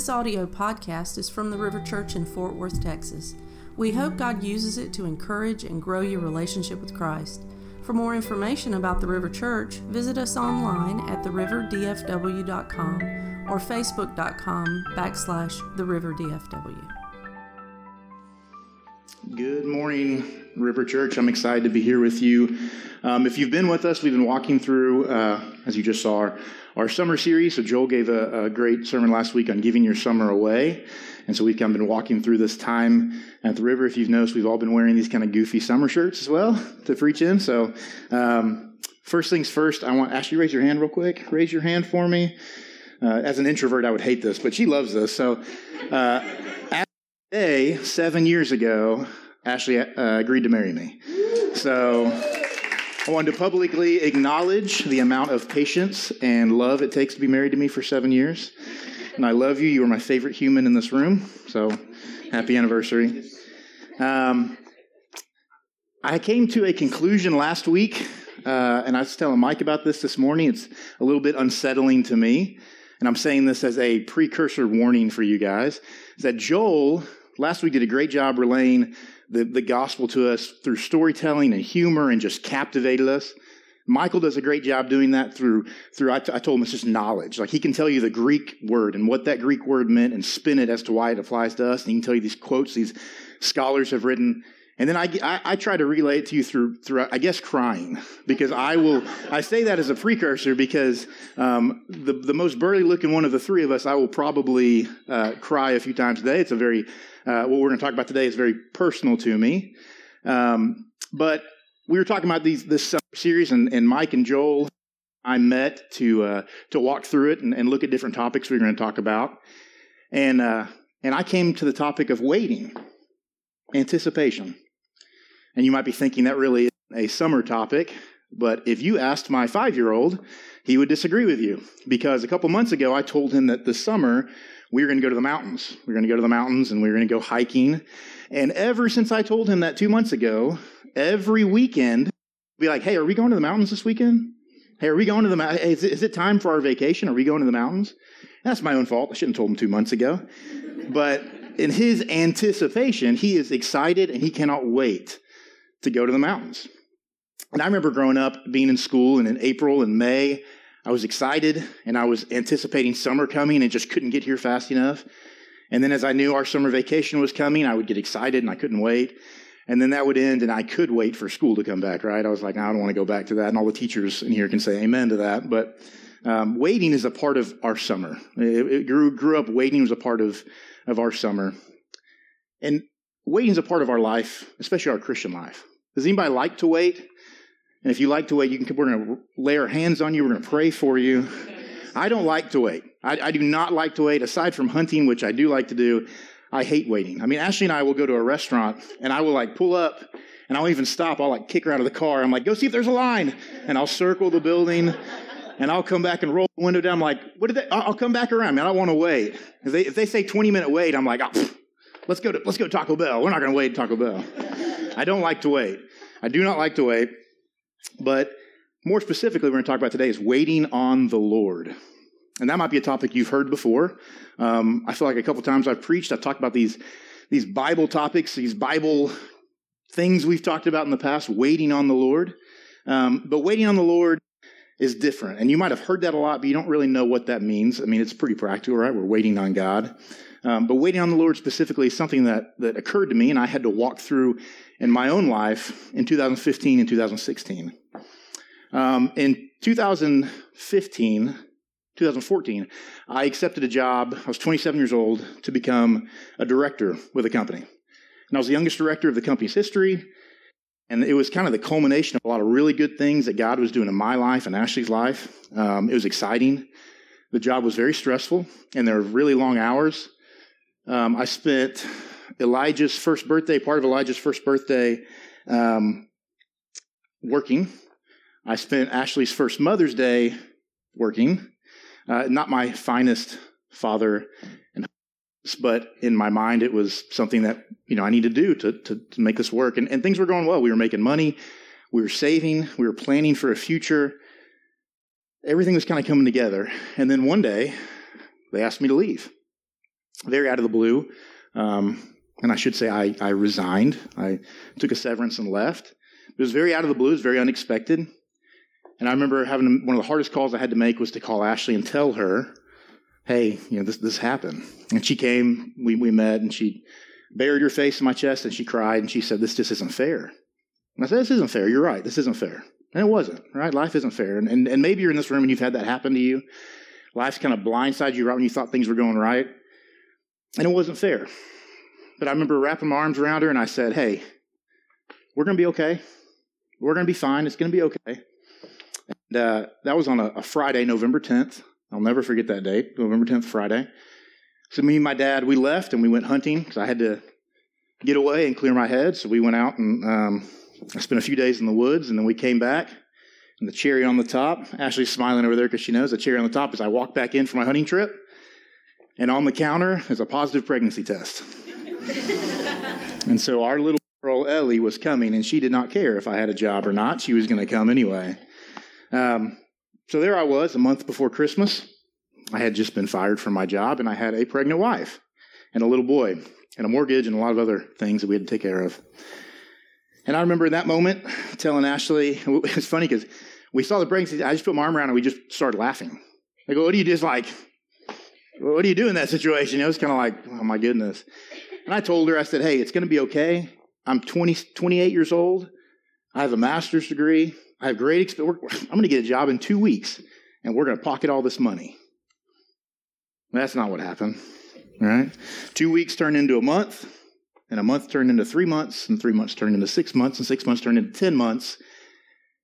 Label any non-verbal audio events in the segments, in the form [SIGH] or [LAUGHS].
This audio podcast is from the River Church in Fort Worth, Texas. We hope God uses it to encourage and grow your relationship with Christ. For more information about the River Church, visit us online at theriverdfw.com or facebook.com backslash theriverdfw. Good morning, River Church. I'm excited to be here with you. Um, if you've been with us, we've been walking through, uh, as you just saw, our, our summer series. So Joel gave a, a, great sermon last week on giving your summer away. And so we've kind of been walking through this time at the river. If you've noticed, we've all been wearing these kind of goofy summer shirts as well [LAUGHS] to preach in. So um, first things first, I want Ashley raise your hand real quick. Raise your hand for me. Uh, as an introvert, I would hate this, but she loves this. So uh, seven years ago, Ashley uh, agreed to marry me. So I wanted to publicly acknowledge the amount of patience and love it takes to be married to me for seven years. And I love you. You are my favorite human in this room. So happy anniversary. Um, I came to a conclusion last week, uh, and I was telling Mike about this this morning. It's a little bit unsettling to me. And I'm saying this as a precursor warning for you guys, is that Joel last week did a great job relaying the, the gospel to us through storytelling and humor and just captivated us. Michael does a great job doing that through, through I, t- I told him it's just knowledge. Like he can tell you the Greek word and what that Greek word meant and spin it as to why it applies to us. And he can tell you these quotes these scholars have written. And then I, I, I, try to relay it to you through, through, I guess, crying, because I will, I say that as a precursor because um, the, the most burly looking one of the three of us, I will probably uh, cry a few times a day. It's a very uh, what we're going to talk about today is very personal to me. Um, but we were talking about these this series, and, and Mike and Joel, I met to uh, to walk through it and, and, look at different topics we are going to talk about. And uh, and I came to the topic of waiting, anticipation. And you might be thinking that really is a summer topic, but if you asked my five year old, he would disagree with you because a couple months ago I told him that the summer we were going to go to the mountains. We were going to go to the mountains and we were going to go hiking. And ever since I told him that two months ago, every weekend, be like, hey, are we going to the mountains this weekend? Hey, are we going to the mountains? Is, is it time for our vacation? Are we going to the mountains? That's my own fault. I shouldn't have told him two months ago. But in his anticipation, he is excited and he cannot wait to go to the mountains. And I remember growing up, being in school, and in April and May, I was excited and I was anticipating summer coming and just couldn't get here fast enough. And then as I knew our summer vacation was coming, I would get excited and I couldn't wait. And then that would end and I could wait for school to come back, right? I was like, I don't want to go back to that. And all the teachers in here can say amen to that. But um, waiting is a part of our summer. It, it grew, grew up, waiting was a part of, of our summer. And waiting is a part of our life, especially our Christian life. Does anybody like to wait? And if you like to wait, you can, we're going to lay our hands on you. We're going to pray for you. I don't like to wait. I, I, do not like to wait. Aside from hunting, which I do like to do, I hate waiting. I mean, Ashley and I will go to a restaurant and I will like pull up and I'll even stop. I'll like kick her out of the car. I'm like, go see if there's a line. And I'll circle the building and I'll come back and roll the window down. I'm like, what did they? I'll come back around. Man, I don't want to wait. If they, if they say 20 minute wait, I'm like, oh, let's go to, let's go to Taco Bell. We're not going to wait Taco Bell. I don't like to wait. I do not like to wait. But more specifically, we're going to talk about today is waiting on the Lord. And that might be a topic you've heard before. Um, I feel like a couple times I've preached, I've talked about these, these Bible topics, these Bible things we've talked about in the past, waiting on the Lord. Um, but waiting on the Lord is different. And you might have heard that a lot, but you don't really know what that means. I mean, it's pretty practical, right? We're waiting on God. Um, but waiting on the Lord specifically is something that, that occurred to me, and I had to walk through in my own life in 2015 and 2016. Um, in 2015, 2014, I accepted a job. I was 27 years old to become a director with a company. And I was the youngest director of the company's history. And it was kind of the culmination of a lot of really good things that God was doing in my life and Ashley's life. Um, it was exciting. The job was very stressful, and there were really long hours. Um, I spent Elijah's first birthday, part of Elijah's first birthday, um, working. I spent Ashley's first Mother's Day working. Uh, not my finest father and but in my mind it was something that you know I need to do to, to, to make this work. And, and things were going well. We were making money, we were saving, we were planning for a future. Everything was kind of coming together. And then one day they asked me to leave. very out of the blue. Um, and I should say I, I resigned. I took a severance and left. It was very out of the blue. It was very unexpected. And I remember having one of the hardest calls I had to make was to call Ashley and tell her, hey, you know, this, this happened. And she came, we, we met, and she buried her face in my chest and she cried and she said, this just isn't fair. And I said, this isn't fair. You're right. This isn't fair. And it wasn't, right? Life isn't fair. And, and, and maybe you're in this room and you've had that happen to you. Life's kind of blindsided you right when you thought things were going right. And it wasn't fair. But I remember wrapping my arms around her and I said, hey, we're going to be okay. We're going to be fine. It's going to be okay. And uh, that was on a, a Friday, November 10th. I'll never forget that date, November 10th, Friday. So me and my dad, we left and we went hunting because I had to get away and clear my head. So we went out and um, I spent a few days in the woods, and then we came back. And the cherry on the top, Ashley's smiling over there because she knows the cherry on the top is I walked back in for my hunting trip, and on the counter is a positive pregnancy test. And so our little girl Ellie was coming, and she did not care if I had a job or not. She was going to come anyway. Um, so there I was, a month before Christmas. I had just been fired from my job, and I had a pregnant wife and a little boy and a mortgage and a lot of other things that we had to take care of. And I remember in that moment telling Ashley, [LAUGHS] it's funny because we saw the pregnancy. I just put my arm around her and we just started laughing. I go, what do you just like, what do you do in that situation? It was kind of like, oh my goodness. And I told her, I said, hey, it's going to be okay. I'm 20, 28 years old. I have a master's degree. I have great experience. I'm going to get a job in two weeks and we're going to pocket all this money. That's not what happened. Right? Two weeks turned into a month, and a month turned into three months, and three months turned into six months, and six months turned into 10 months,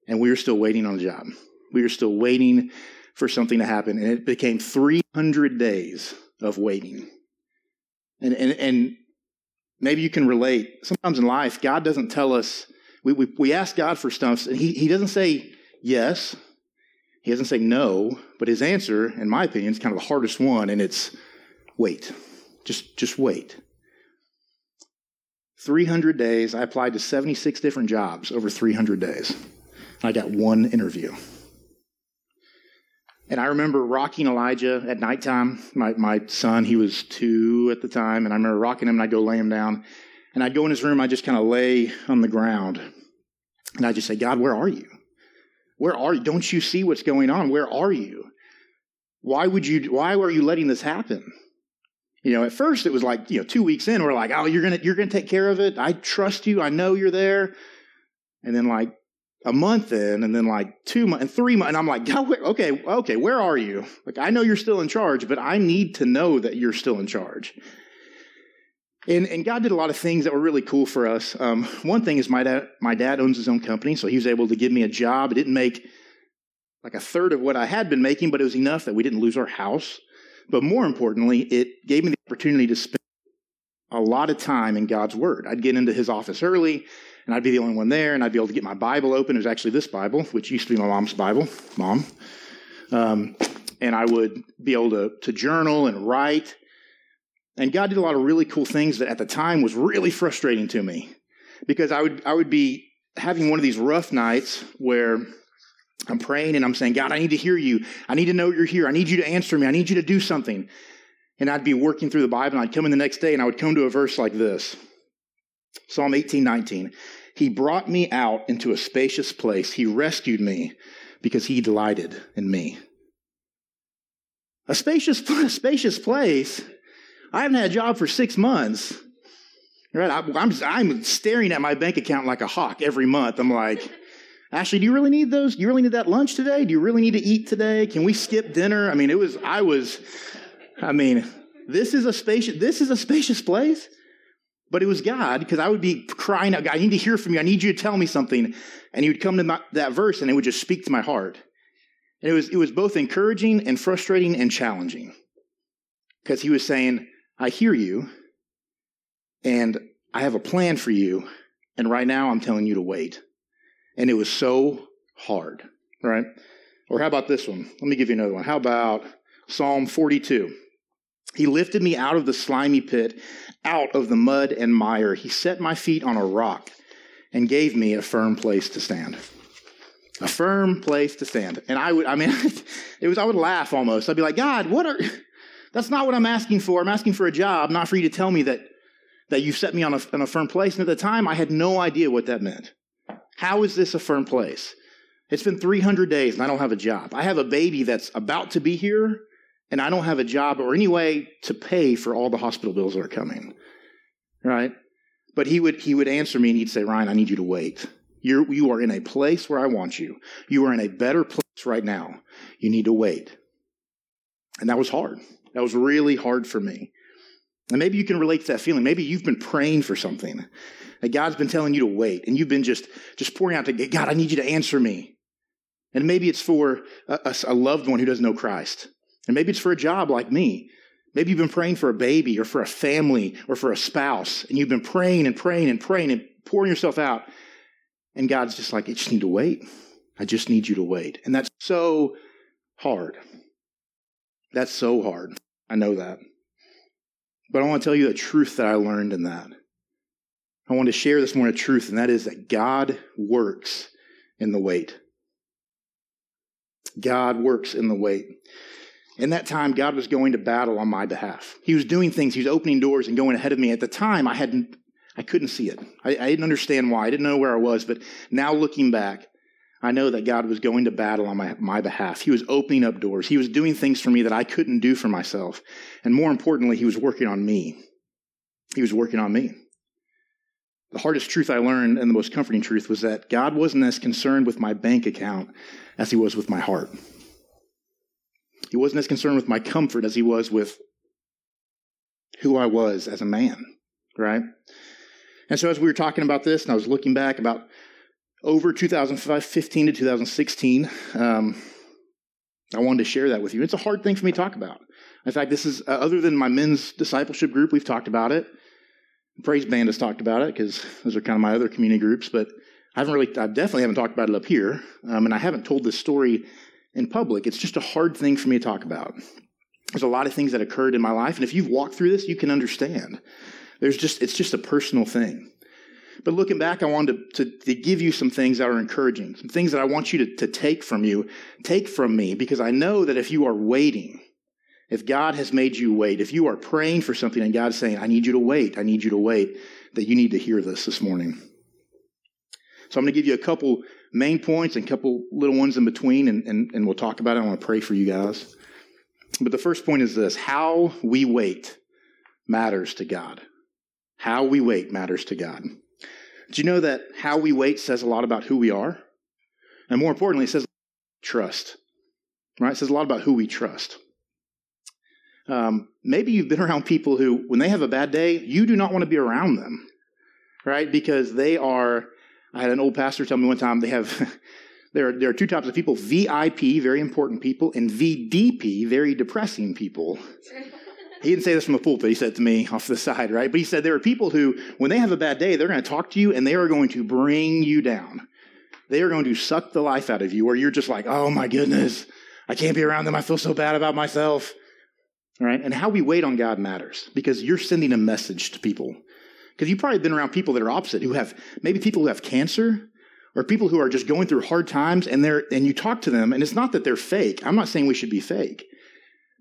and we were still waiting on a job. We were still waiting for something to happen, and it became 300 days of waiting. And, and, and maybe you can relate. Sometimes in life, God doesn't tell us, we, we, we ask God for stuff, and he, he doesn't say yes, he doesn't say no, but his answer, in my opinion, is kind of the hardest one, and it's wait. Just, just wait. 300 days. I applied to 76 different jobs over 300 days. I got one interview. And I remember rocking Elijah at nighttime. My, my son, he was two at the time, and I remember rocking him, and I'd go lay him down. And I'd go in his room, I'd just kind of lay on the ground. And I'd just say, God, where are you? Where are you? Don't you see what's going on? Where are you? Why would you, why are you letting this happen? You know, at first it was like, you know, two weeks in, we're like, oh, you're gonna you're gonna take care of it. I trust you. I know you're there. And then like a month in, and then like two months and three months, and I'm like, "God, okay, okay, where are you? Like, I know you're still in charge, but I need to know that you're still in charge. And, and God did a lot of things that were really cool for us. Um, one thing is my dad, my dad owns his own company, so he was able to give me a job. It didn't make like a third of what I had been making, but it was enough that we didn't lose our house. But more importantly, it gave me the opportunity to spend a lot of time in God's Word. I'd get into his office early, and I'd be the only one there, and I'd be able to get my Bible open. It was actually this Bible, which used to be my mom's Bible, mom. Um, and I would be able to, to journal and write. And God did a lot of really cool things that at the time was really frustrating to me because I would, I would be having one of these rough nights where I'm praying and I'm saying, God, I need to hear you. I need to know you're here. I need you to answer me. I need you to do something. And I'd be working through the Bible and I'd come in the next day and I would come to a verse like this Psalm 18, 19. He brought me out into a spacious place. He rescued me because he delighted in me. A spacious, [LAUGHS] a spacious place. I haven't had a job for six months. Right? I, I'm, I'm staring at my bank account like a hawk every month. I'm like, Ashley, do you really need those? Do you really need that lunch today? Do you really need to eat today? Can we skip dinner? I mean, it was, I was, I mean, this is a spacious, this is a spacious place. But it was God because I would be crying out, God, I need to hear from you. I need you to tell me something. And he would come to my, that verse and it would just speak to my heart. And it was, it was both encouraging and frustrating and challenging because he was saying, I hear you and I have a plan for you. And right now I'm telling you to wait. And it was so hard, right? Or how about this one? Let me give you another one. How about Psalm 42? He lifted me out of the slimy pit, out of the mud and mire. He set my feet on a rock and gave me a firm place to stand. A firm place to stand. And I would, I mean, [LAUGHS] it was, I would laugh almost. I'd be like, God, what are, [LAUGHS] That's not what I'm asking for. I'm asking for a job, not for you to tell me that, that you set me on a, on a firm place. And at the time, I had no idea what that meant. How is this a firm place? It's been 300 days and I don't have a job. I have a baby that's about to be here and I don't have a job or any way to pay for all the hospital bills that are coming. Right? But he would, he would answer me and he'd say, Ryan, I need you to wait. You're, you are in a place where I want you. You are in a better place right now. You need to wait. And that was hard. That was really hard for me. And maybe you can relate to that feeling. Maybe you've been praying for something that God's been telling you to wait and you've been just, just pouring out to God, I need you to answer me. And maybe it's for a, a loved one who doesn't know Christ. And maybe it's for a job like me. Maybe you've been praying for a baby or for a family or for a spouse, and you've been praying and praying and praying and pouring yourself out. And God's just like, I just need to wait. I just need you to wait. And that's so hard. That's so hard. I know that. But I want to tell you a truth that I learned in that. I want to share this morning a truth, and that is that God works in the wait. God works in the wait. In that time, God was going to battle on my behalf. He was doing things. He was opening doors and going ahead of me. At the time, I hadn't, I couldn't see it. I, I didn't understand why. I didn't know where I was. But now looking back, I know that God was going to battle on my, my behalf. He was opening up doors. He was doing things for me that I couldn't do for myself. And more importantly, He was working on me. He was working on me. The hardest truth I learned and the most comforting truth was that God wasn't as concerned with my bank account as He was with my heart. He wasn't as concerned with my comfort as He was with who I was as a man, right? And so as we were talking about this, and I was looking back about over 2015 to 2016. Um, I wanted to share that with you. It's a hard thing for me to talk about. In fact, this is, uh, other than my men's discipleship group, we've talked about it. Praise Band has talked about it because those are kind of my other community groups, but I haven't really, I definitely haven't talked about it up here, um, and I haven't told this story in public. It's just a hard thing for me to talk about. There's a lot of things that occurred in my life, and if you've walked through this, you can understand. There's just, it's just a personal thing. But looking back, I wanted to, to, to, give you some things that are encouraging, some things that I want you to, to take from you, take from me, because I know that if you are waiting, if God has made you wait, if you are praying for something and God's saying, I need you to wait, I need you to wait, that you need to hear this this morning. So I'm going to give you a couple main points and a couple little ones in between, and, and, and we'll talk about it. I want to pray for you guys. But the first point is this how we wait matters to God. How we wait matters to God. Do you know that how we wait says a lot about who we are? And more importantly, it says trust. Right? It says a lot about who we trust. Um, maybe you've been around people who, when they have a bad day, you do not want to be around them, right? Because they are. I had an old pastor tell me one time they have. [LAUGHS] there, are, there are two types of people: VIP, very important people, and VDP, very depressing people. [LAUGHS] He didn't say this from a pulpit. He said to me off the side, right? But he said there are people who, when they have a bad day, they're going to talk to you and they are going to bring you down. They are going to suck the life out of you, or you're just like, oh my goodness, I can't be around them. I feel so bad about myself. Right? And how we wait on God matters because you're sending a message to people. Because you've probably been around people that are opposite, who have maybe people who have cancer or people who are just going through hard times and they're and you talk to them, and it's not that they're fake. I'm not saying we should be fake,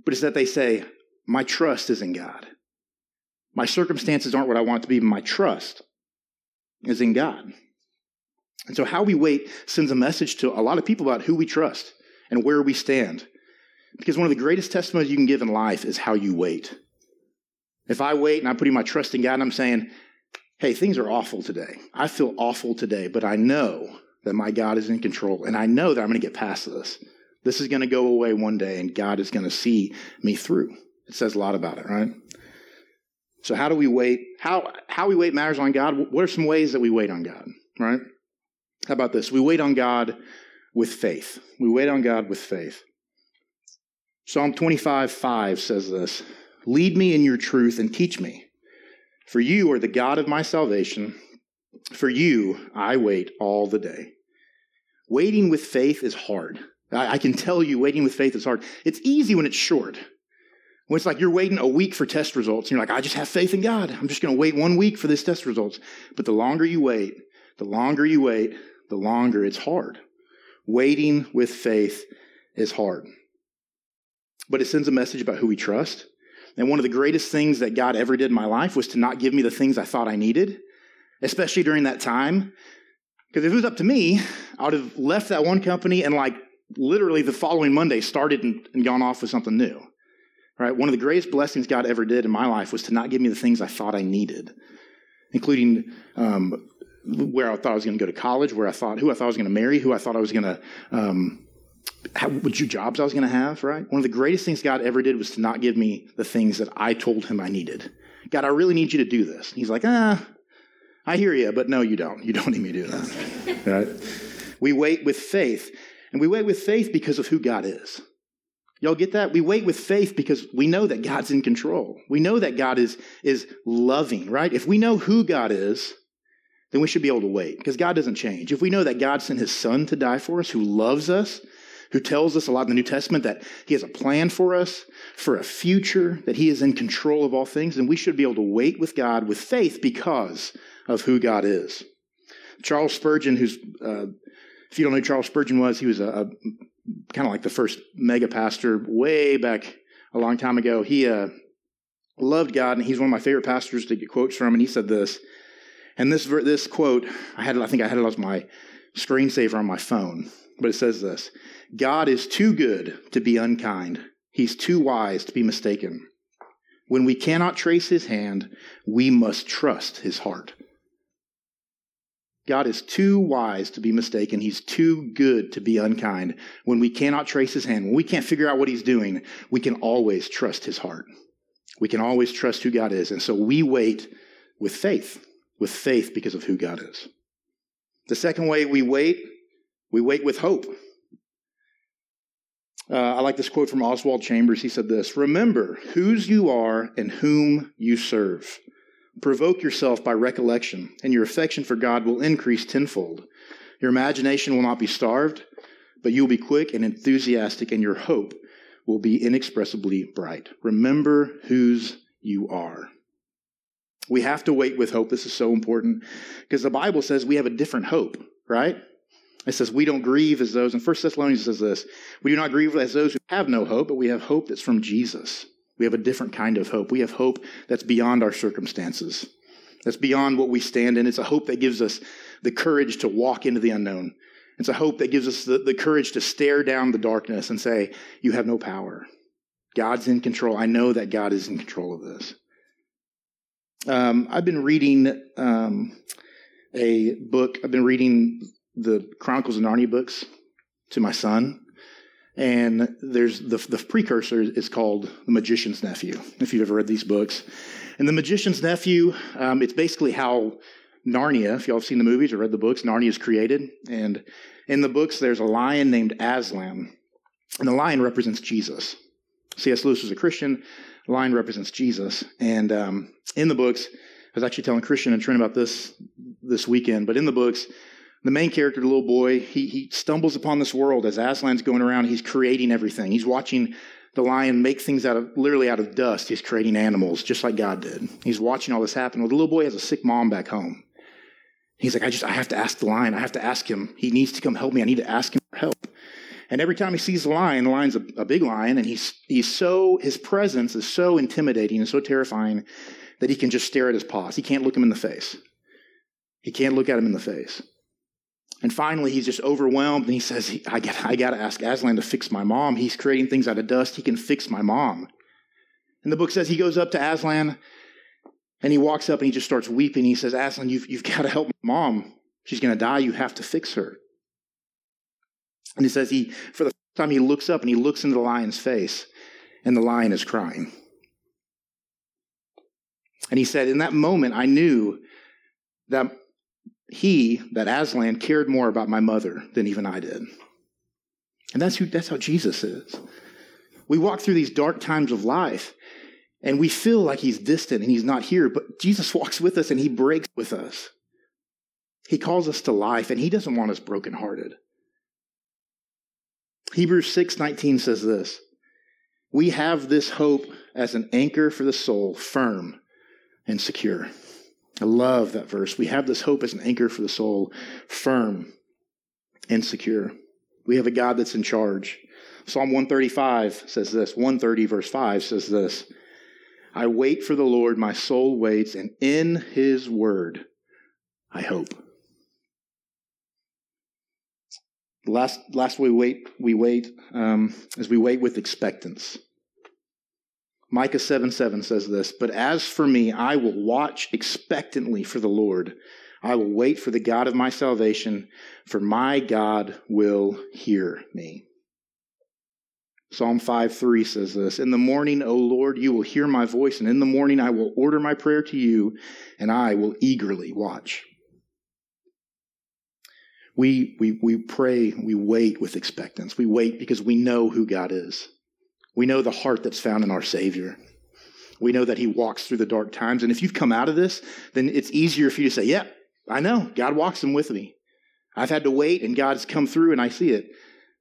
but it's that they say, My trust is in God. My circumstances aren't what I want to be, but my trust is in God. And so how we wait sends a message to a lot of people about who we trust and where we stand. Because one of the greatest testimonies you can give in life is how you wait. If I wait and I'm putting my trust in God and I'm saying, hey, things are awful today. I feel awful today, but I know that my God is in control and I know that I'm going to get past this. This is going to go away one day and God is going to see me through. It says a lot about it, right? So how do we wait? How, how we wait matters on God. What are some ways that we wait on God, right? How about this? We wait on God with faith. We wait on God with faith. Psalm 25, 5 says this Lead me in your truth and teach me, for you are the God of my salvation. For you I wait all the day. Waiting with faith is hard. I, can tell you, waiting with faith is hard. It's easy when it's short. When it's like you're waiting a week for test results, and you're like, I just have faith in God. I'm just going to wait one week for this test results. But the longer you wait, the longer you wait, the longer it's hard. Waiting with faith is hard but it sends a message about who we trust. And one of the greatest things that God ever did in my life was to not give me the things I thought I needed, especially during that time. Because if it was up to me, I would have left that one company and, like, literally the following Monday started and, and gone off with something new. Right? One of the greatest blessings God ever did in my life was to not give me the things I thought I needed, including um, where I thought I was going to go to college, where I thought who I thought I was going to marry, who I thought I was going to um, how, what jobs I was going to have. Right? One of the greatest things God ever did was to not give me the things that I told Him I needed. God, I really need you to do this. And he's like, ah, I hear you, but no, you don't. You don't need me to do that. [LAUGHS] right? We wait with faith, and we wait with faith because of who God is. Y'all get that? We wait with faith because we know that God's in control. We know that God is, is loving, right? If we know who God is, then we should be able to wait because God doesn't change. If we know that God sent his son to die for us, who loves us, who tells us a lot in the New Testament that he has a plan for us, for a future, that he is in control of all things, and we should be able to wait with God with faith because of who God is. Charles Spurgeon, who's, uh, if you don't know who Charles Spurgeon was, he was a, a kind of like the first mega pastor way back a long time ago. He uh, loved God, and he's one of my favorite pastors to get quotes from. And he said this, and this this quote, I had I think I had it as my screensaver on my phone, but it says this: God is too good to be unkind. He's too wise to be mistaken. When we cannot trace his hand, we must trust his heart. God is too wise to be mistaken. He's too good to be unkind. When we cannot trace his hand, when we can't figure out what he's doing, we can always trust his heart. We can always trust who God is. And so we wait with faith, with faith because of who God is. The second way we wait, we wait with hope. Uh, I like this quote from Oswald Chambers. He said this Remember whose you are and whom you serve. Provoke yourself by recollection, and your affection for God will increase tenfold. Your imagination will not be starved, but you will be quick and enthusiastic, and your hope will be inexpressibly bright. Remember whose you are. We have to wait with hope. This is so important because the Bible says we have a different hope, right? It says we don't grieve as those, and First Thessalonians says this we do not grieve as those who have no hope, but we have hope that's from Jesus. We have a different kind of hope. We have hope that's beyond our circumstances, that's beyond what we stand in. It's a hope that gives us the courage to walk into the unknown. It's a hope that gives us the, the courage to stare down the darkness and say, You have no power. God's in control. I know that God is in control of this. Um, I've been reading um, a book. I've been reading the Chronicles of Narnia books to my son. And there's the, the precursor is called The Magician's Nephew, if you've ever read these books. And The Magician's Nephew, um, it's basically how Narnia, if y'all have seen the movies or read the books, Narnia is created. And in the books, there's a lion named Aslan. And the lion represents Jesus. C.S. Lewis was a Christian. The lion represents Jesus. And um, in the books, I was actually telling Christian and Trent about this this weekend, but in the books, the main character, the little boy, he, he stumbles upon this world as Aslan's going around. He's creating everything. He's watching the lion make things out of literally out of dust. He's creating animals just like God did. He's watching all this happen. Well, the little boy has a sick mom back home. He's like, I just I have to ask the lion. I have to ask him. He needs to come help me. I need to ask him for help. And every time he sees the lion, the lion's a, a big lion, and he's he's so his presence is so intimidating and so terrifying that he can just stare at his paws. He can't look him in the face. He can't look at him in the face. And finally, he's just overwhelmed and he says, I got, I got to ask Aslan to fix my mom. He's creating things out of dust. He can fix my mom. And the book says he goes up to Aslan and he walks up and he just starts weeping. He says, Aslan, you've, you've got to help my mom. She's going to die. You have to fix her. And he says, he, for the first time, he looks up and he looks into the lion's face, and the lion is crying. And he said, In that moment, I knew that he, that Aslan, cared more about my mother than even I did. And that's, who, that's how Jesus is. We walk through these dark times of life and we feel like he's distant and he's not here, but Jesus [LAUGHS] walks with us and he breaks with us. He calls us to life and he doesn't want us brokenhearted. Hebrews 6:19 says this, "We have this hope as an anchor for the soul, firm and secure." I love that verse. We have this hope as an anchor for the soul, firm and secure. We have a God that's in charge. Psalm 135 says this. 130 verse 5 says this. I wait for the Lord, my soul waits, and in his word I hope. Last, last we wait, we wait um, as we wait with expectance. Micah 7 7 says this, But as for me, I will watch expectantly for the Lord. I will wait for the God of my salvation, for my God will hear me. Psalm 5 3 says this In the morning, O Lord, you will hear my voice, and in the morning I will order my prayer to you, and I will eagerly watch. We, we, we pray, we wait with expectance. We wait because we know who God is. We know the heart that's found in our Savior. We know that He walks through the dark times. And if you've come out of this, then it's easier for you to say, Yeah, I know. God walks them with me. I've had to wait, and God's come through, and I see it.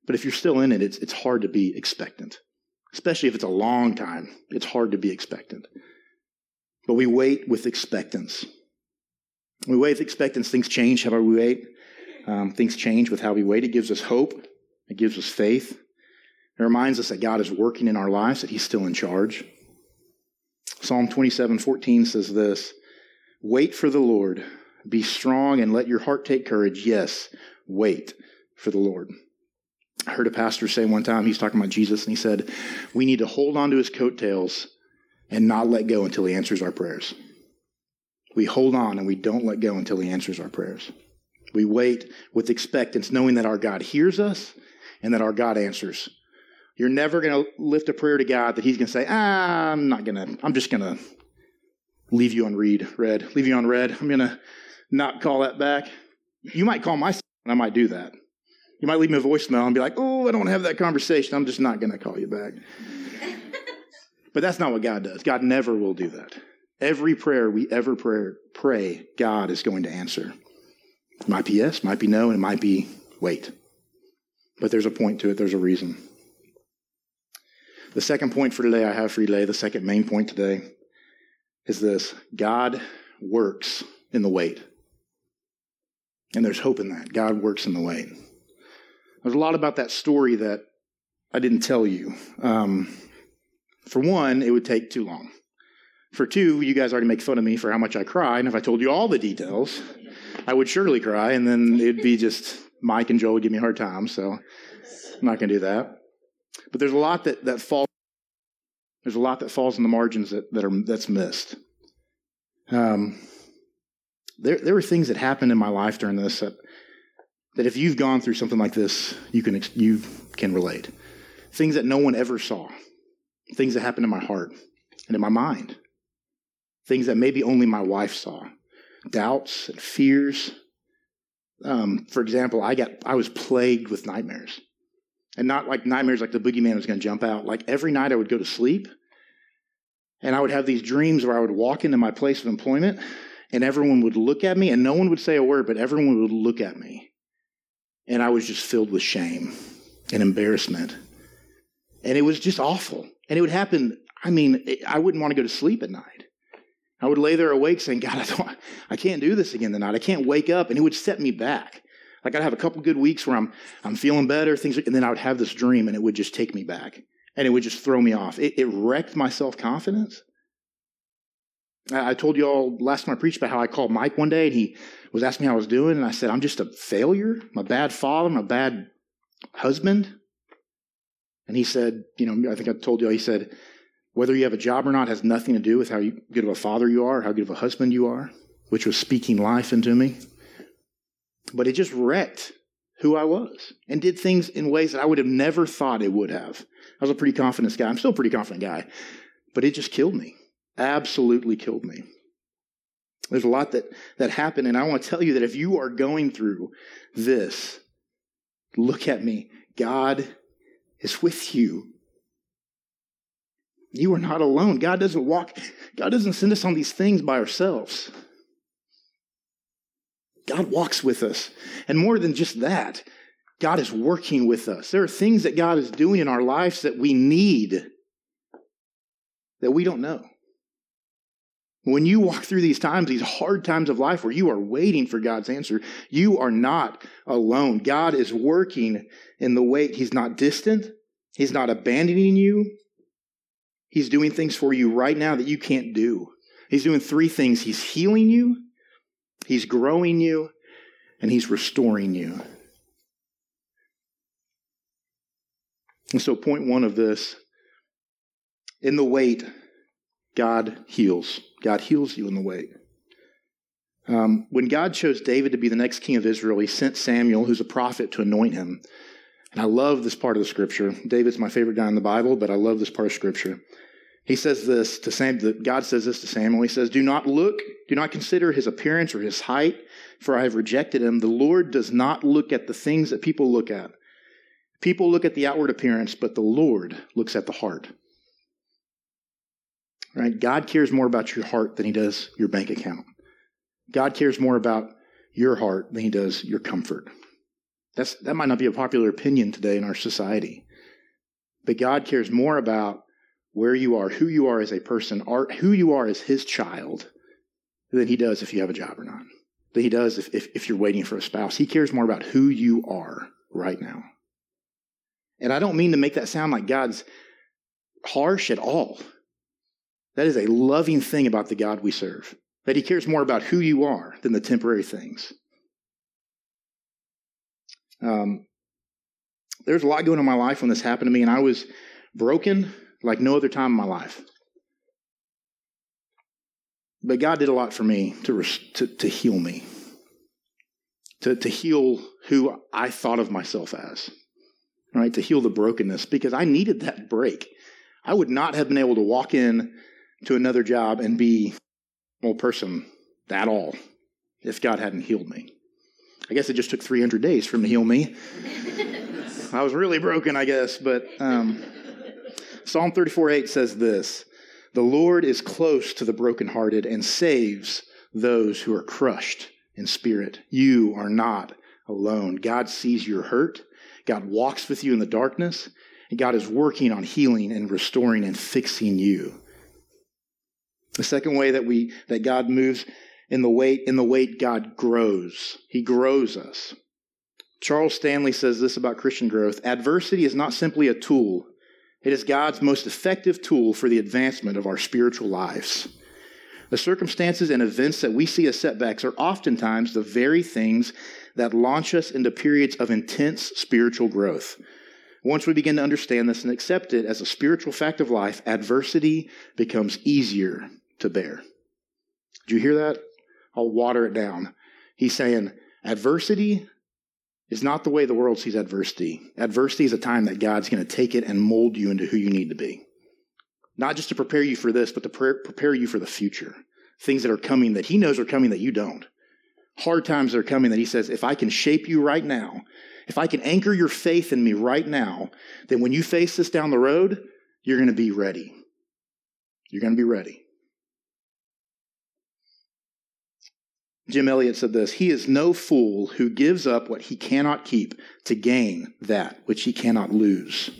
But if you're still in it, it's, it's hard to be expectant, especially if it's a long time. It's hard to be expectant. But we wait with expectance. We wait with expectance. Things change how we wait. Um, things change with how we wait. It gives us hope. It gives us faith. It reminds us that God is working in our lives, that He's still in charge. Psalm 27 14 says this Wait for the Lord, be strong, and let your heart take courage. Yes, wait for the Lord. I heard a pastor say one time, he's talking about Jesus, and he said, We need to hold on to his coattails and not let go until he answers our prayers. We hold on and we don't let go until he answers our prayers. We wait with expectance, knowing that our God hears us and that our God answers. You're never going to lift a prayer to God that He's going to say, ah, I'm not going to, I'm just going to leave you on read, red, leave you on red. I'm going to not call that back. You might call my son, and I might do that. You might leave me a voicemail and be like, oh, I don't want to have that conversation. I'm just not going to call you back. [LAUGHS] but that's not what God does. God never will do that. Every prayer we ever pray, pray God is going to answer. It might be yes, might be no, and it might be wait. But there's a point to it, there's a reason. The second point for today I have for you today, the second main point today, is this God works in the wait. And there's hope in that. God works in the wait. There's a lot about that story that I didn't tell you. Um, for one, it would take too long. For two, you guys already make fun of me for how much I cry, and if I told you all the details, I would surely cry, and then it'd be just Mike and Joel would give me a hard time, so I'm not going to do that. But there's a lot that, that falls. There's a lot that falls in the margins that, that are that's missed. Um, there there were things that happened in my life during this that, that if you've gone through something like this, you can you can relate. Things that no one ever saw. Things that happened in my heart and in my mind. Things that maybe only my wife saw doubts and fears. Um, for example, I got I was plagued with nightmares, and not like nightmares like the boogeyman was going to jump out. Like every night, I would go to sleep, and I would have these dreams where I would walk into my place of employment, and everyone would look at me, and no one would say a word, but everyone would look at me, and I was just filled with shame and embarrassment, and it was just awful. And it would happen. I mean, I wouldn't want to go to sleep at night. I would lay there awake saying, God, I, don't, I can't do this again tonight. I can't wake up. And it would set me back. Like I'd have a couple good weeks where I'm, I'm feeling better, things, and then I would have this dream and it would just take me back and it would just throw me off. It, it wrecked my self confidence. I, I told you all last time I preached about how I called Mike one day and he was asking me how I was doing. And I said, I'm just a failure. I'm a bad father. I'm a bad husband. And he said, you know, I think I told you, he said, whether you have a job or not has nothing to do with how good of a father you are, how good of a husband you are, which was speaking life into me. But it just wrecked who I was and did things in ways that I would have never thought it would have. I was a pretty confident guy. I'm still a pretty confident guy, but it just killed me. Absolutely killed me. There's a lot that, that happened, and I want to tell you that if you are going through this, look at me. God is with you. You are not alone. God doesn't walk, God doesn't send us on these things by ourselves. God walks with us. And more than just that, God is working with us. There are things that God is doing in our lives that we need that we don't know. When you walk through these times, these hard times of life where you are waiting for God's answer, you are not alone. God is working in the wait. He's not distant. He's not abandoning you. He's doing things for you right now that you can't do. He's doing three things He's healing you, He's growing you, and He's restoring you. And so, point one of this in the wait, God heals. God heals you in the wait. Um, when God chose David to be the next king of Israel, he sent Samuel, who's a prophet, to anoint him. And I love this part of the scripture. David's my favorite guy in the Bible, but I love this part of scripture. He says this to Samuel, God says this to Samuel. He says, Do not look, do not consider his appearance or his height, for I have rejected him. The Lord does not look at the things that people look at. People look at the outward appearance, but the Lord looks at the heart. Right? God cares more about your heart than he does your bank account. God cares more about your heart than he does your comfort. That's, that might not be a popular opinion today in our society. But God cares more about where you are, who you are as a person, who you are as his child, than he does if you have a job or not. Than he does if, if, if you're waiting for a spouse. He cares more about who you are right now. And I don't mean to make that sound like God's harsh at all. That is a loving thing about the God we serve, that he cares more about who you are than the temporary things. Um, there's a lot going on in my life when this happened to me, and I was broken like no other time in my life. But God did a lot for me to, to, to heal me, to, to heal who I thought of myself as, right? To heal the brokenness because I needed that break. I would not have been able to walk in to another job and be a normal person at all if God hadn't healed me. I guess it just took 300 days for him to heal me. [LAUGHS] I was really broken, I guess, but um, Psalm 34 8 says this The Lord is close to the brokenhearted and saves those who are crushed in spirit. You are not alone. God sees your hurt. God walks with you in the darkness. And God is working on healing and restoring and fixing you. The second way that we that God moves in the wait, in the wait, God grows. He grows us. Charles Stanley says this about Christian growth. Adversity is not simply a tool. It is God's most effective tool for the advancement of our spiritual lives. The circumstances and events that we see as setbacks are oftentimes the very things that launch us into periods of intense spiritual growth. Once we begin to understand this and accept it as a spiritual fact of life, adversity becomes easier to bear. Did you hear that? I'll water it down. He's saying adversity is not the way the world sees adversity. Adversity is a time that God's going to take it and mold you into who you need to be. Not just to prepare you for this, but to pre- prepare you for the future. Things that are coming that He knows are coming that you don't. Hard times are coming that He says, if I can shape you right now, if I can anchor your faith in me right now, then when you face this down the road, you're going to be ready. You're going to be ready. Jim Elliot said this He is no fool who gives up what he cannot keep to gain that which he cannot lose.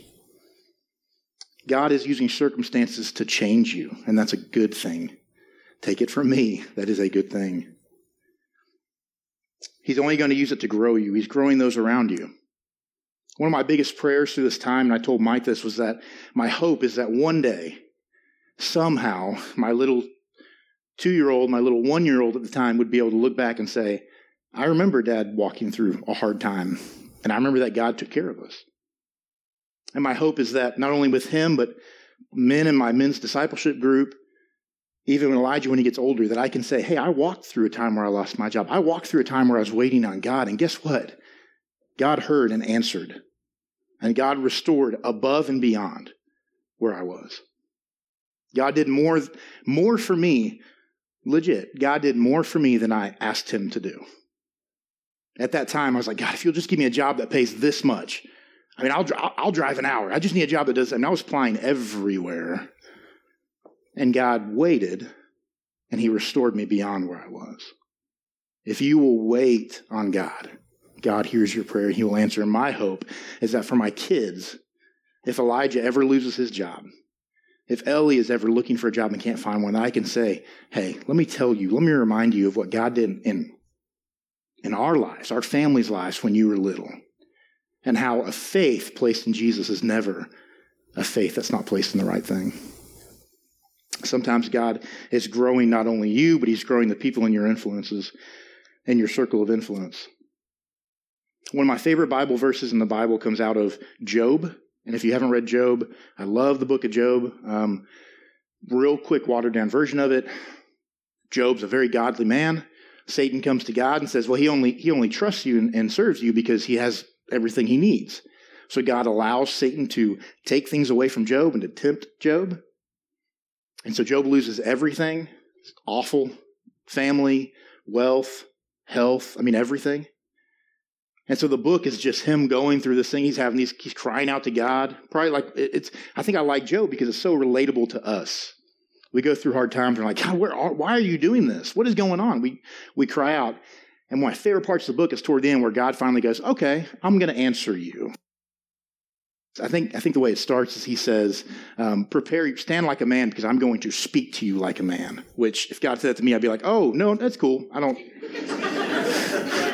God is using circumstances to change you, and that's a good thing. Take it from me, that is a good thing. He's only going to use it to grow you, He's growing those around you. One of my biggest prayers through this time, and I told Mike this, was that my hope is that one day, somehow, my little two year old, my little one year old at the time, would be able to look back and say, I remember dad walking through a hard time, and I remember that God took care of us. And my hope is that not only with him, but men in my men's discipleship group, even Elijah, when he gets older, that I can say, hey, I walked through a time where I lost my job. I walked through a time where I was waiting on God. And guess what? God heard and answered. And God restored above and beyond where I was. God did more, more for me legit, God did more for me than I asked him to do. At that time, I was like, God, if you'll just give me a job that pays this much, I mean, I'll, I'll drive an hour. I just need a job that does, and I was applying everywhere. And God waited, and he restored me beyond where I was. If you will wait on God, God hears your prayer he will answer. My hope is that for my kids, if Elijah ever loses his job, if Ellie is ever looking for a job and can't find one, I can say, hey, let me tell you, let me remind you of what God did in, in our lives, our family's lives when you were little, and how a faith placed in Jesus is never a faith that's not placed in the right thing. Sometimes God is growing not only you, but He's growing the people in your influences, in your circle of influence. One of my favorite Bible verses in the Bible comes out of Job. And if you haven't read Job, I love the book of Job. Um, real quick, watered down version of it. Job's a very godly man. Satan comes to God and says, Well, he only, he only trusts you and, and serves you because he has everything he needs. So God allows Satan to take things away from Job and to tempt Job. And so Job loses everything awful family, wealth, health, I mean, everything. And so the book is just him going through this thing. He's having these, he's crying out to God. Probably like, it's, I think I like Job because it's so relatable to us. We go through hard times and we're like, God, where are, why are you doing this? What is going on? We, we cry out. And one of my favorite parts of the book is toward the end where God finally goes, okay, I'm going to answer you. I think, I think the way it starts is he says, um, prepare, stand like a man because I'm going to speak to you like a man. Which, if God said that to me, I'd be like, oh, no, that's cool. I don't,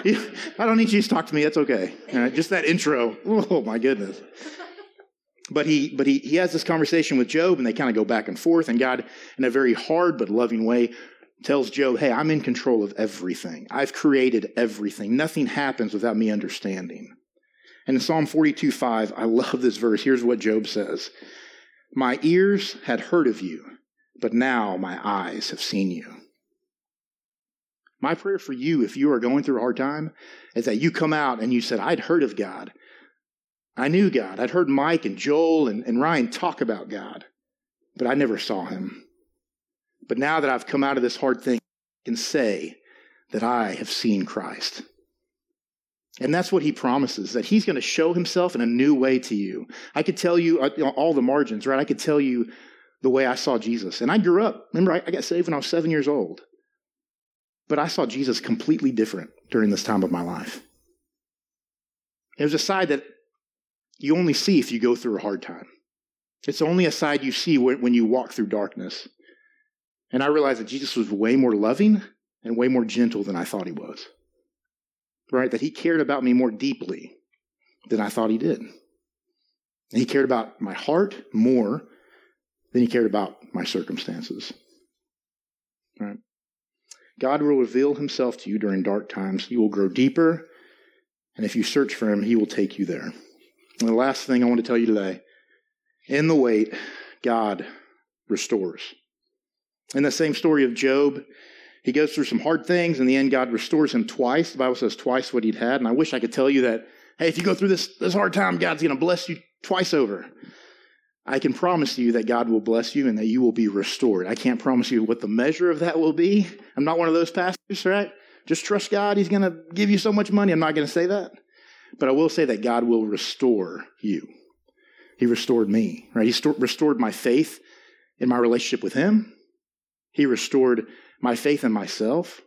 [LAUGHS] I don't need you to talk to me. That's okay. Just that intro. Oh, my goodness. But he, but he, he has this conversation with Job and they kind of go back and forth. And God, in a very hard but loving way, tells Job, hey, I'm in control of everything. I've created everything. Nothing happens without me understanding. And in Psalm 42 5, I love this verse. Here's what Job says My ears had heard of you, but now my eyes have seen you. My prayer for you, if you are going through a hard time, is that you come out and you said, I'd heard of God. I knew God. I'd heard Mike and Joel and, and Ryan talk about God, but I never saw him. But now that I've come out of this hard thing, I can say that I have seen Christ. And that's what he promises, that he's going to show himself in a new way to you. I could tell you, uh, all the margins, right? I could tell you the way I saw Jesus. And I grew up. Remember, I got saved when I was seven years old. But I saw Jesus completely different during this time of my life. It was a side that you only see if you go through a hard time. It's only a side you see when you walk through darkness. And I realized that Jesus was way more loving and way more gentle than I thought he was right? That he cared about me more deeply than I thought he did. And he cared about my heart more than he cared about my circumstances. Right? God will reveal himself to you during dark times. You will grow deeper, and if you search for him, he will take you there. And the last thing I want to tell you today in the wait, God restores. In the same story of Job, he goes through some hard things. In the end, God restores him twice. The Bible says twice what he'd had. And I wish I could tell you that, hey, if you go through this, this hard time, God's going to bless you twice over. I can promise you that God will bless you and that you will be restored. I can't promise you what the measure of that will be. I'm not one of those pastors, right? Just trust God. He's going to give you so much money. I'm not going to say that. But I will say that God will restore you. He restored me, right? He restored my faith in my relationship with Him. He restored my faith in myself.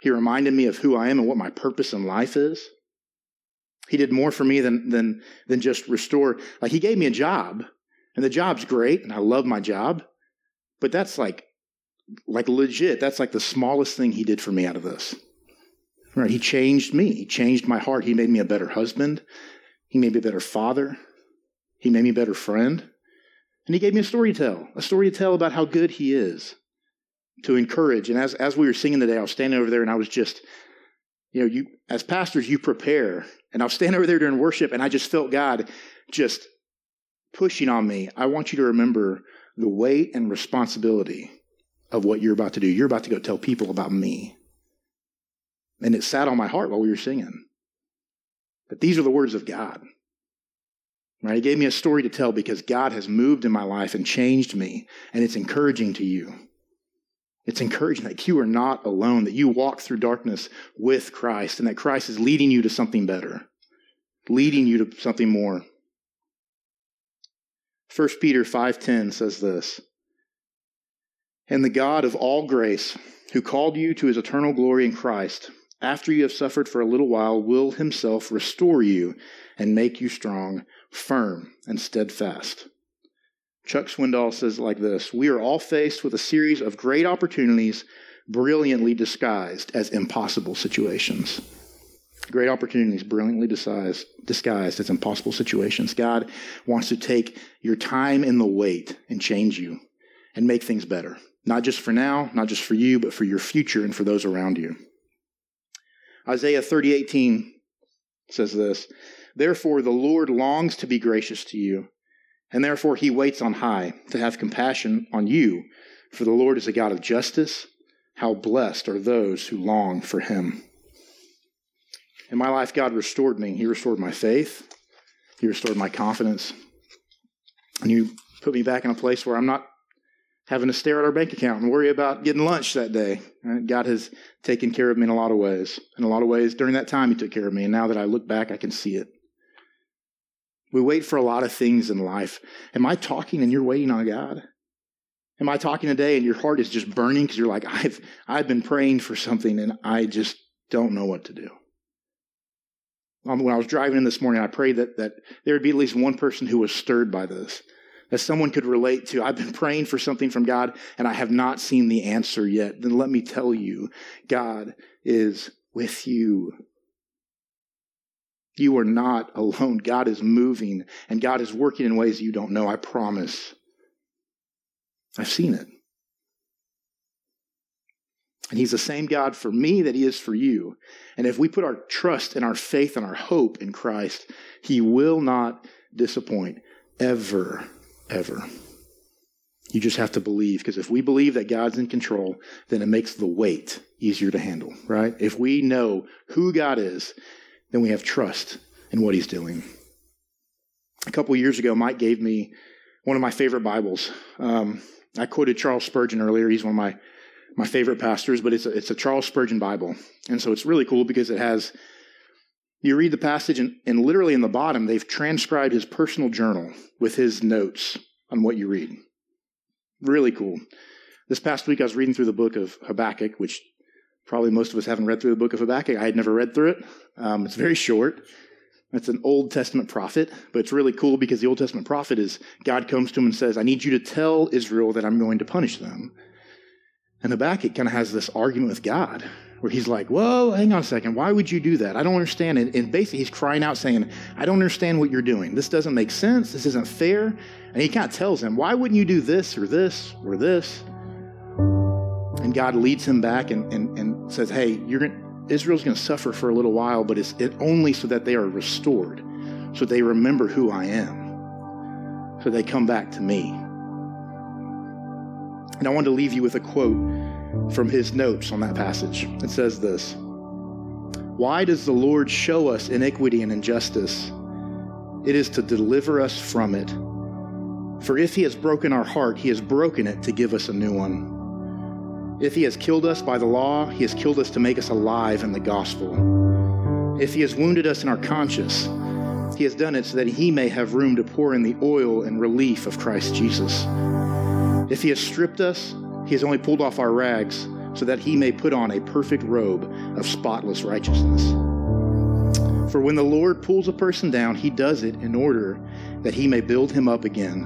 He reminded me of who I am and what my purpose in life is. He did more for me than, than, than just restore. Like, he gave me a job, and the job's great, and I love my job, but that's like, like legit. That's like the smallest thing he did for me out of this. Right? He changed me. He changed my heart. He made me a better husband. He made me a better father. He made me a better friend. And he gave me a story to tell, a story to tell about how good he is to encourage. And as, as we were singing today, I was standing over there and I was just, you know, you, as pastors, you prepare. And I was standing over there during worship and I just felt God just pushing on me. I want you to remember the weight and responsibility of what you're about to do. You're about to go tell people about me. And it sat on my heart while we were singing. But these are the words of God. Right? He gave me a story to tell because God has moved in my life and changed me, and it's encouraging to you. It's encouraging that you are not alone, that you walk through darkness with Christ, and that Christ is leading you to something better, leading you to something more. 1 Peter 5:10 says this, "And the God of all grace, who called you to his eternal glory in Christ, after you have suffered for a little while, will himself restore you and make you strong, firm, and steadfast." Chuck Swindoll says like this We are all faced with a series of great opportunities brilliantly disguised as impossible situations. Great opportunities brilliantly disguised, disguised as impossible situations. God wants to take your time in the wait and change you and make things better. Not just for now, not just for you, but for your future and for those around you. Isaiah 30:18 says this, "Therefore the Lord longs to be gracious to you, and therefore he waits on high to have compassion on you, for the Lord is a God of justice. How blessed are those who long for him." In my life God restored me. He restored my faith. He restored my confidence. And you put me back in a place where I'm not having to stare at our bank account and worry about getting lunch that day. Uh, God has taken care of me in a lot of ways. In a lot of ways, during that time, He took care of me. And now that I look back, I can see it. We wait for a lot of things in life. Am I talking and you're waiting on God? Am I talking today and your heart is just burning because you're like, I've, I've been praying for something and I just don't know what to do? Um, when I was driving in this morning, I prayed that, that there would be at least one person who was stirred by this that someone could relate to. I've been praying for something from God and I have not seen the answer yet. Then let me tell you, God is with you. You are not alone. God is moving and God is working in ways you don't know. I promise. I've seen it. And He's the same God for me that He is for you. And if we put our trust and our faith and our hope in Christ, He will not disappoint ever ever. You just have to believe, because if we believe that God's in control, then it makes the weight easier to handle, right? If we know who God is, then we have trust in what He's doing. A couple years ago, Mike gave me one of my favorite Bibles. Um, I quoted Charles Spurgeon earlier. He's one of my my favorite pastors, but it's a, it's a Charles Spurgeon Bible, and so it's really cool because it has you read the passage, and, and literally in the bottom, they've transcribed his personal journal with his notes on what you read. Really cool. This past week, I was reading through the book of Habakkuk, which probably most of us haven't read through the book of Habakkuk. I had never read through it. Um, it's very short. It's an Old Testament prophet, but it's really cool because the Old Testament prophet is God comes to him and says, I need you to tell Israel that I'm going to punish them. And Habakkuk kind of has this argument with God where he's like, Whoa, hang on a second. Why would you do that? I don't understand. And basically, he's crying out saying, I don't understand what you're doing. This doesn't make sense. This isn't fair. And he kind of tells him, Why wouldn't you do this or this or this? And God leads him back and, and, and says, Hey, you're going Israel's going to suffer for a little while, but it's it only so that they are restored, so they remember who I am, so they come back to me. And I want to leave you with a quote from his notes on that passage. It says this Why does the Lord show us iniquity and injustice? It is to deliver us from it. For if he has broken our heart, he has broken it to give us a new one. If he has killed us by the law, he has killed us to make us alive in the gospel. If he has wounded us in our conscience, he has done it so that he may have room to pour in the oil and relief of Christ Jesus. If he has stripped us, he has only pulled off our rags so that he may put on a perfect robe of spotless righteousness. For when the Lord pulls a person down, he does it in order that he may build him up again.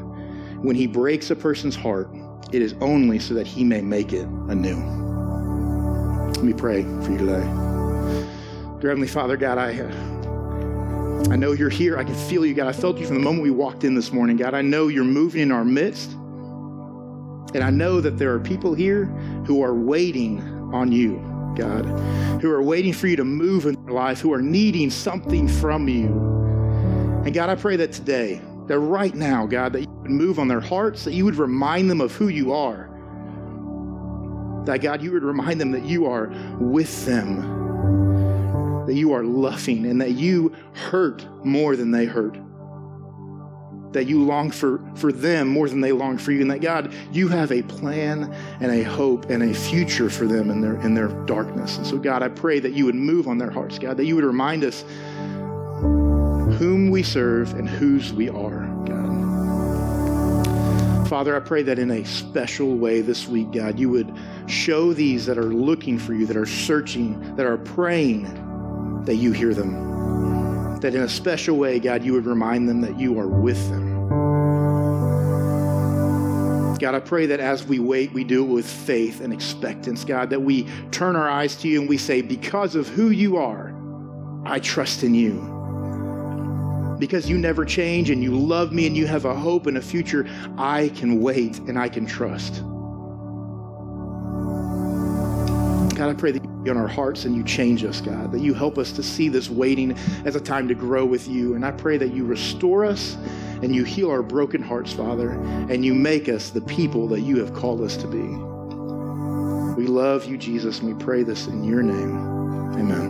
When he breaks a person's heart, it is only so that he may make it anew. Let me pray for you today. Dear Heavenly Father, God, I, uh, I know you're here. I can feel you, God. I felt you from the moment we walked in this morning, God. I know you're moving in our midst. And I know that there are people here who are waiting on you, God, who are waiting for you to move in their life, who are needing something from you. And God, I pray that today, that right now, God, that you would move on their hearts, that you would remind them of who you are. That, God, you would remind them that you are with them, that you are loving, and that you hurt more than they hurt that you long for, for them more than they long for you, and that God, you have a plan and a hope and a future for them in their in their darkness. And so, God, I pray that you would move on their hearts, God, that you would remind us whom we serve and whose we are, God. Father, I pray that in a special way this week, God, you would show these that are looking for you, that are searching, that are praying, that you hear them that in a special way, God, you would remind them that you are with them. God, I pray that as we wait, we do it with faith and expectance, God, that we turn our eyes to you and we say, Because of who you are, I trust in you. because you never change and you love me and you have a hope and a future, I can wait and I can trust. God, I pray that you be on our hearts and you change us, God, that you help us to see this waiting as a time to grow with you. And I pray that you restore us and you heal our broken hearts, Father, and you make us the people that you have called us to be. We love you, Jesus, and we pray this in your name. Amen.